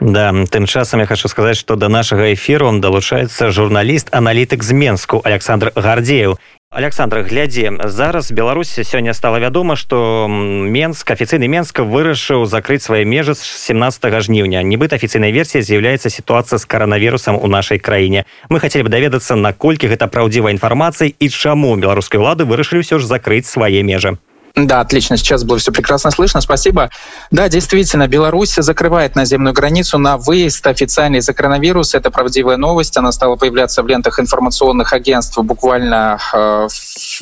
Да тым часам я хочу сказаць что до нашага эфіру он далучаецца журналіст аналітык з менску александр гардзеў александр глядзе зараз беларусі сёння стала вядома что менск афіцыйны менска вырашыў закрыць свае межы з 17 жніўня нібыта афіцыйнай версіі з'яўляецца сітуацыя з каранавірусам у нашай краіне мы хотели бы даведацца наколькі гэта праўдзівая інфармацыя і чаму беларускай улады вырашылі ўсё ж закрыць свае межы да, отлично, сейчас было все прекрасно слышно, спасибо. Да, действительно, Беларусь закрывает наземную границу на выезд официальный за коронавирус. Это правдивая новость, она стала появляться в лентах информационных агентств буквально э,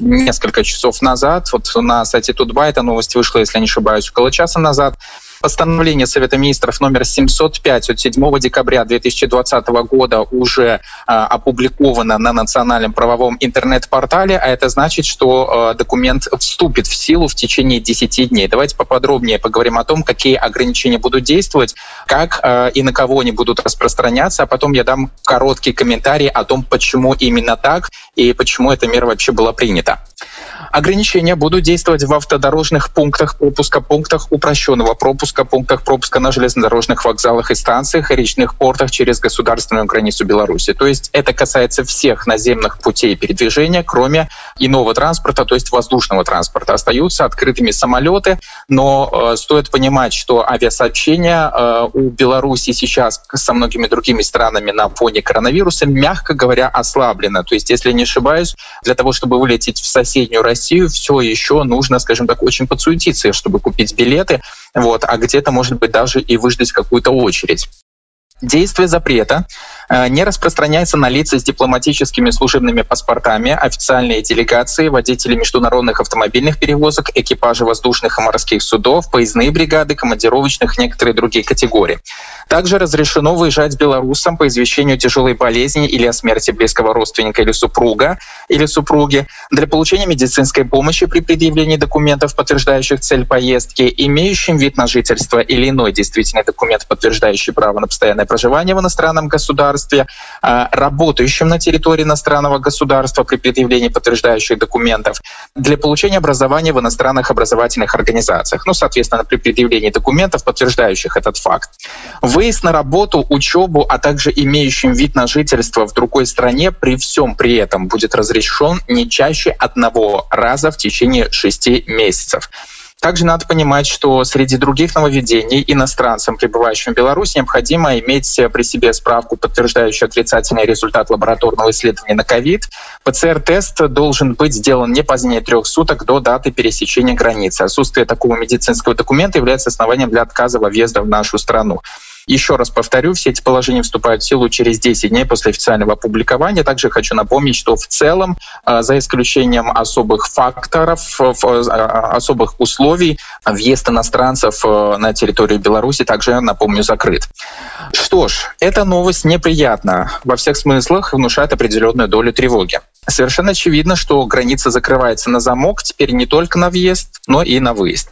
несколько часов назад. Вот на сайте Тутба эта новость вышла, если не ошибаюсь, около часа назад. Постановление Совета министров номер 705 от 7 декабря 2020 года уже а, опубликовано на национальном правовом интернет-портале, а это значит, что а, документ вступит в силу в течение 10 дней. Давайте поподробнее поговорим о том, какие ограничения будут действовать, как а, и на кого они будут распространяться, а потом я дам короткий комментарий о том, почему именно так и почему эта мера вообще была принята. Ограничения будут действовать в автодорожных пунктах пропуска, пунктах упрощенного пропуска, пунктах пропуска на железнодорожных вокзалах и станциях речных портах через государственную границу Беларуси. То есть это касается всех наземных путей передвижения, кроме иного транспорта, то есть воздушного транспорта. Остаются открытыми самолеты, но э, стоит понимать, что авиасообщение э, у Беларуси сейчас со многими другими странами на фоне коронавируса, мягко говоря, ослаблено. То есть, если не ошибаюсь, для того, чтобы вылететь в соседнюю Россию, все еще нужно, скажем так, очень подсуетиться, чтобы купить билеты, вот, а где-то, может быть, даже и выждать какую-то очередь. Действие запрета э, не распространяется на лица с дипломатическими служебными паспортами, официальные делегации, водители международных автомобильных перевозок, экипажи воздушных и морских судов, поездные бригады, командировочных и некоторые другие категории. Также разрешено выезжать белорусам по извещению тяжелой болезни или о смерти близкого родственника или супруга или супруги для получения медицинской помощи при предъявлении документов, подтверждающих цель поездки, имеющим вид на жительство или иной действительный документ, подтверждающий право на постоянное проживания в иностранном государстве, а, работающим на территории иностранного государства при предъявлении подтверждающих документов, для получения образования в иностранных образовательных организациях, ну, соответственно, при предъявлении документов, подтверждающих этот факт. Выезд на работу, учебу, а также имеющим вид на жительство в другой стране при всем при этом будет разрешен не чаще одного раза в течение шести месяцев. Также надо понимать, что среди других нововведений иностранцам, пребывающим в Беларуси, необходимо иметь при себе справку, подтверждающую отрицательный результат лабораторного исследования на ковид. ПЦР-тест должен быть сделан не позднее трех суток до даты пересечения границы. Отсутствие такого медицинского документа является основанием для отказа во въезда в нашу страну. Еще раз повторю, все эти положения вступают в силу через 10 дней после официального опубликования. Также хочу напомнить, что в целом, а, за исключением особых факторов, а, особых условий, въезд иностранцев на территорию Беларуси также, напомню, закрыт. Что ж, эта новость неприятна. Во всех смыслах внушает определенную долю тревоги. Совершенно очевидно, что граница закрывается на замок теперь не только на въезд, но и на выезд.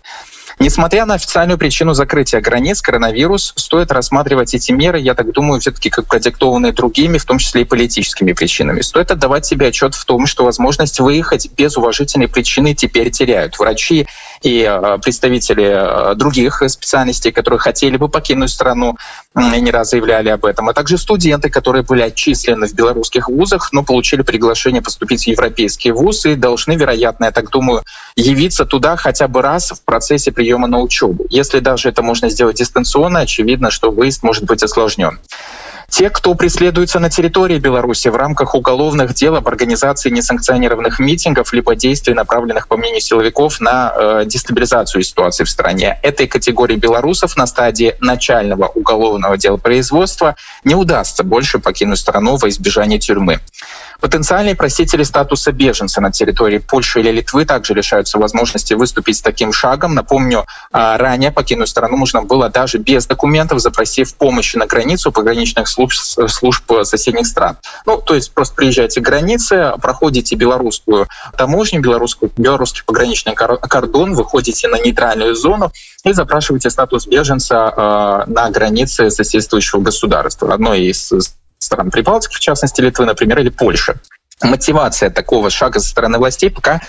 Несмотря на официальную причину закрытия границ, коронавирус, стоит рассматривать эти меры, я так думаю, все-таки как продиктованные другими, в том числе и политическими причинами. Стоит отдавать себе отчет в том, что возможность выехать без уважительной причины теперь теряют. Врачи и э, представители э, других специальностей, которые хотели бы покинуть страну, не раз заявляли об этом, а также студенты, которые были отчислены в белорусских вузах, но получили приглашение поступить в европейские вузы должны, вероятно, я так думаю, явиться туда хотя бы раз в процессе приема на учебу. Если даже это можно сделать дистанционно, очевидно, что выезд может быть осложнен. Те, кто преследуется на территории Беларуси в рамках уголовных дел об организации несанкционированных митингов либо действий, направленных, по мнению силовиков, на э, дестабилизацию ситуации в стране. Этой категории белорусов на стадии начального уголовного дела производства не удастся больше покинуть страну во избежание тюрьмы. Потенциальные просители статуса беженца на территории Польши или Литвы также лишаются возможности выступить с таким шагом. Напомню, а, ранее покинуть страну можно было даже без документов, запросив помощи на границу пограничных служб, служб соседних стран. Ну, то есть просто приезжаете к границе, проходите белорусскую таможню, белорусскую, белорусский пограничный кордон, выходите на нейтральную зону и запрашиваете статус беженца э, на границе соседствующего государства. Одно из стран Прибалтики, в частности Литвы, например, или Польши. Мотивация такого шага со стороны властей пока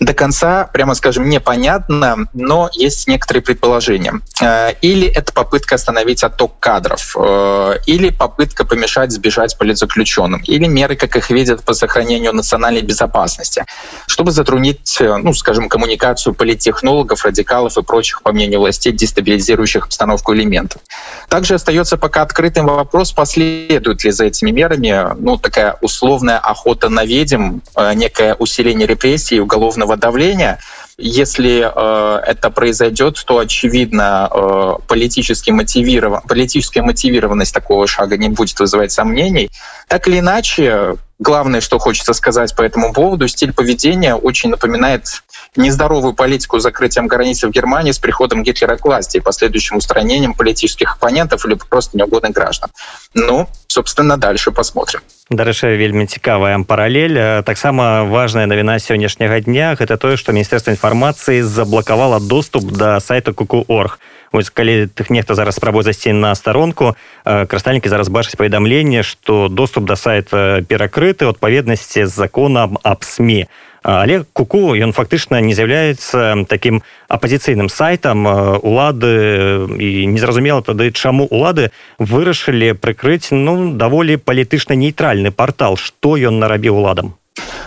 до конца, прямо скажем, непонятно, но есть некоторые предположения. Э, или это попытка остановить отток кадров, э, или попытка помешать сбежать политзаключенным, или меры, как их видят, по сохранению национальной безопасности, чтобы затруднить, э, ну, скажем, коммуникацию политтехнологов, радикалов и прочих, по мнению властей, дестабилизирующих обстановку элементов. Также остается пока открытым вопрос, последует ли за этими мерами ну, такая условная охота на ведьм, некое усиление репрессий и уголовного давления. Если э, это произойдет, то очевидно э, политически мотивирован, политическая мотивированность такого шага не будет вызывать сомнений. Так или иначе, главное, что хочется сказать по этому поводу, стиль поведения очень напоминает нездоровую политику с закрытием границы в Германии с приходом Гитлера к власти и последующим устранением политических оппонентов или просто неугодных граждан. Ну, собственно, дальше посмотрим. Дарэча вельмі цікавая паралель таксама важная навіна сённяшняга дня гэта тое што міністэрства інфармацыі заблакавала доступ да сайта куку орг Вось калі тых нехта зараз спрабуе засці на старонку карыстальнікі зараз бачаць паведамленне што доступ да сайта перакрыты ў адпаведнасці з законам аб сМ але куку ён фактычна не з'яўляецца таким апозіцыйным сайтам улады і незразумела тады чаму улады вырашылі прыкрыць ну даволі палітычна нейтральны портал что ён нарабіў уладам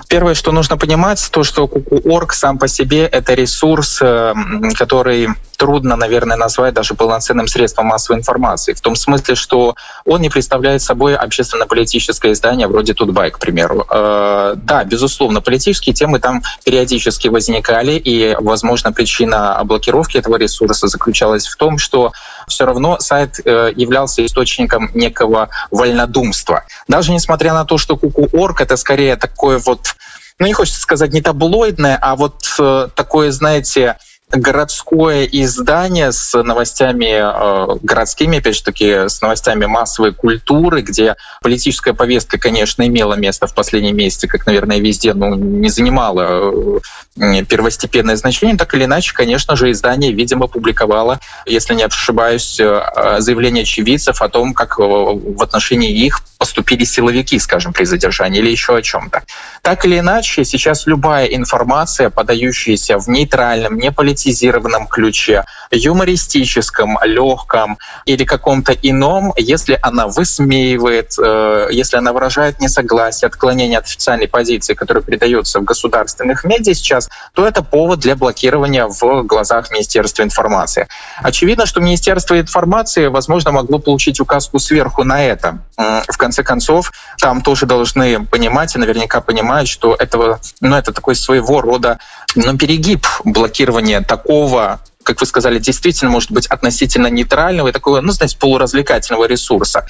Первое, что нужно понимать, то, что Куку.орг сам по себе — это ресурс, э, который трудно, наверное, назвать даже полноценным средством массовой информации. В том смысле, что он не представляет собой общественно-политическое издание вроде Тутбай, к примеру. Э, да, безусловно, политические темы там периодически возникали, и, возможно, причина блокировки этого ресурса заключалась в том, что все равно сайт э, являлся источником некого вольнодумства. Даже несмотря на то, что Куку.орг — это скорее такое вот ну не хочется сказать не таблоидное, а вот э, такое, знаете, городское издание с новостями э, городскими, опять же таки, с новостями массовой культуры, где политическая повестка, конечно, имела место в последнем месяце, как, наверное, везде, но не занимала э, первостепенное значение, так или иначе, конечно же, издание, видимо, публиковало, если не ошибаюсь, э, заявление очевидцев о том, как э, в отношении их поступили силовики, скажем, при задержании или еще о чем-то. Так или иначе, сейчас любая информация, подающаяся в нейтральном, не политизированном ключе, юмористическом, легком или каком-то ином, если она высмеивает, э, если она выражает несогласие, отклонение от официальной позиции, которая передается в государственных медиа сейчас, то это повод для блокирования в глазах Министерства информации. Очевидно, что Министерство информации, возможно, могло получить указку сверху на это. В конце концов, там тоже должны понимать и наверняка понимать, что этого, ну, это такой своего рода ну, перегиб блокирования такого как вы сказали, действительно может быть относительно нейтрального и такого, ну, знаете, полуразвлекательного ресурса.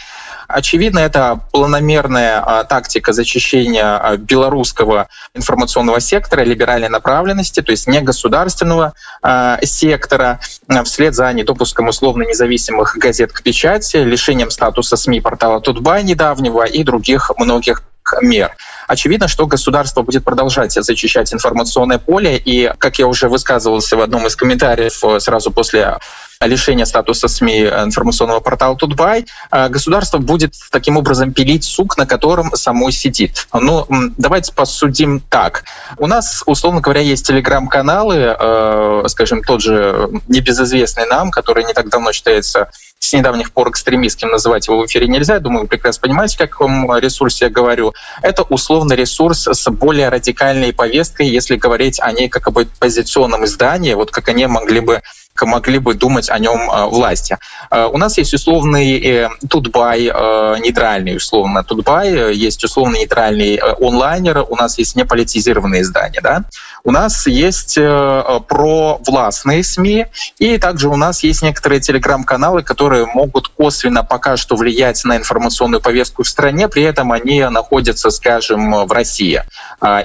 Очевидно, это планомерная а, тактика зачищения а, белорусского информационного сектора либеральной направленности, то есть не государственного а, сектора, а, вслед за недопуском условно независимых газет к печати, лишением статуса СМИ портала Тутбай недавнего и других многих мер. Очевидно, что государство будет продолжать зачищать информационное поле, и, как я уже высказывался в одном из комментариев э, сразу после лишения статуса СМИ информационного портала Тутбай, э, государство будет таким образом пилить сук, на котором само сидит. Ну, давайте посудим так. У нас, условно говоря, есть телеграм-каналы, э, скажем, тот же небезызвестный нам, который не так давно считается с недавних пор экстремистским называть его в эфире нельзя. Думаю, вы прекрасно понимаете, о каком ресурсе я говорю. Это условно ресурс с более радикальной повесткой, если говорить о ней как об оппозиционном издании, вот как они могли бы могли бы думать о нем э, власти. Э, у нас есть условный э, Тутбай, нейтральный условно Тутбай, есть условно нейтральный онлайнер, у нас есть неполитизированные издания. Да? У нас есть провластные СМИ, и также у нас есть некоторые телеграм-каналы, которые могут косвенно пока что влиять на информационную повестку в стране, при этом они находятся, скажем, в России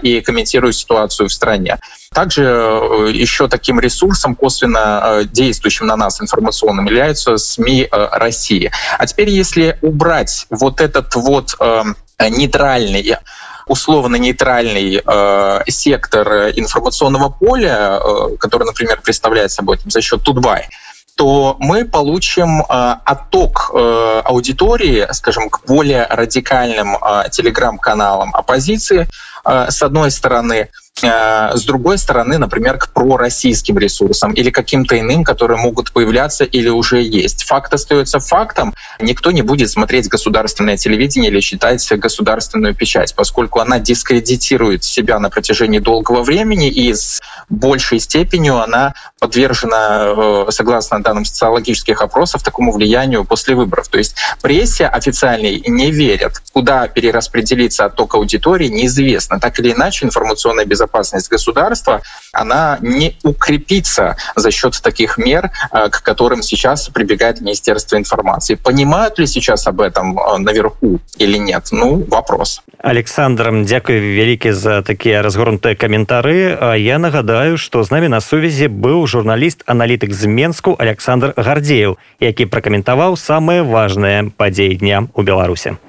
и комментируют ситуацию в стране. Также еще таким ресурсом косвенно действующим на нас информационным являются СМИ э, России. А теперь, если убрать вот этот вот э, нейтральный условно нейтральный э, сектор информационного поля, э, который, например, представляет собой там, за счет Тутбай, то мы получим э, отток э, аудитории, скажем, к более радикальным э, телеграм-каналам оппозиции, э, с одной стороны, э, с другой стороны, например, к пророссийским ресурсам или каким-то иным, которые могут появляться или уже есть. Факт остается фактом. Никто не будет смотреть государственное телевидение или читать государственную печать, поскольку она дискредитирует себя на протяжении долгого времени и с большей степенью она подвержена, э, согласно данным социологических опросов, такому влиянию после выборов. То есть прессе официальной не верят. Куда перераспределиться отток аудитории, неизвестно. Так или иначе, информационная безопасность государства, она не укрепится за счет таких мер, э, к которым сейчас прибегает Министерство информации. Понимают ли сейчас об этом э, наверху или нет? Ну, вопрос. Александр, дякую вялікі за такія разгорнутыя каментары. Я нагадаю, што з намі на сувязі быў журналіст аналітык з Менску Александр Гардзеў, які пракаментаваў самыя важныя падзеі дня ў Беларусе.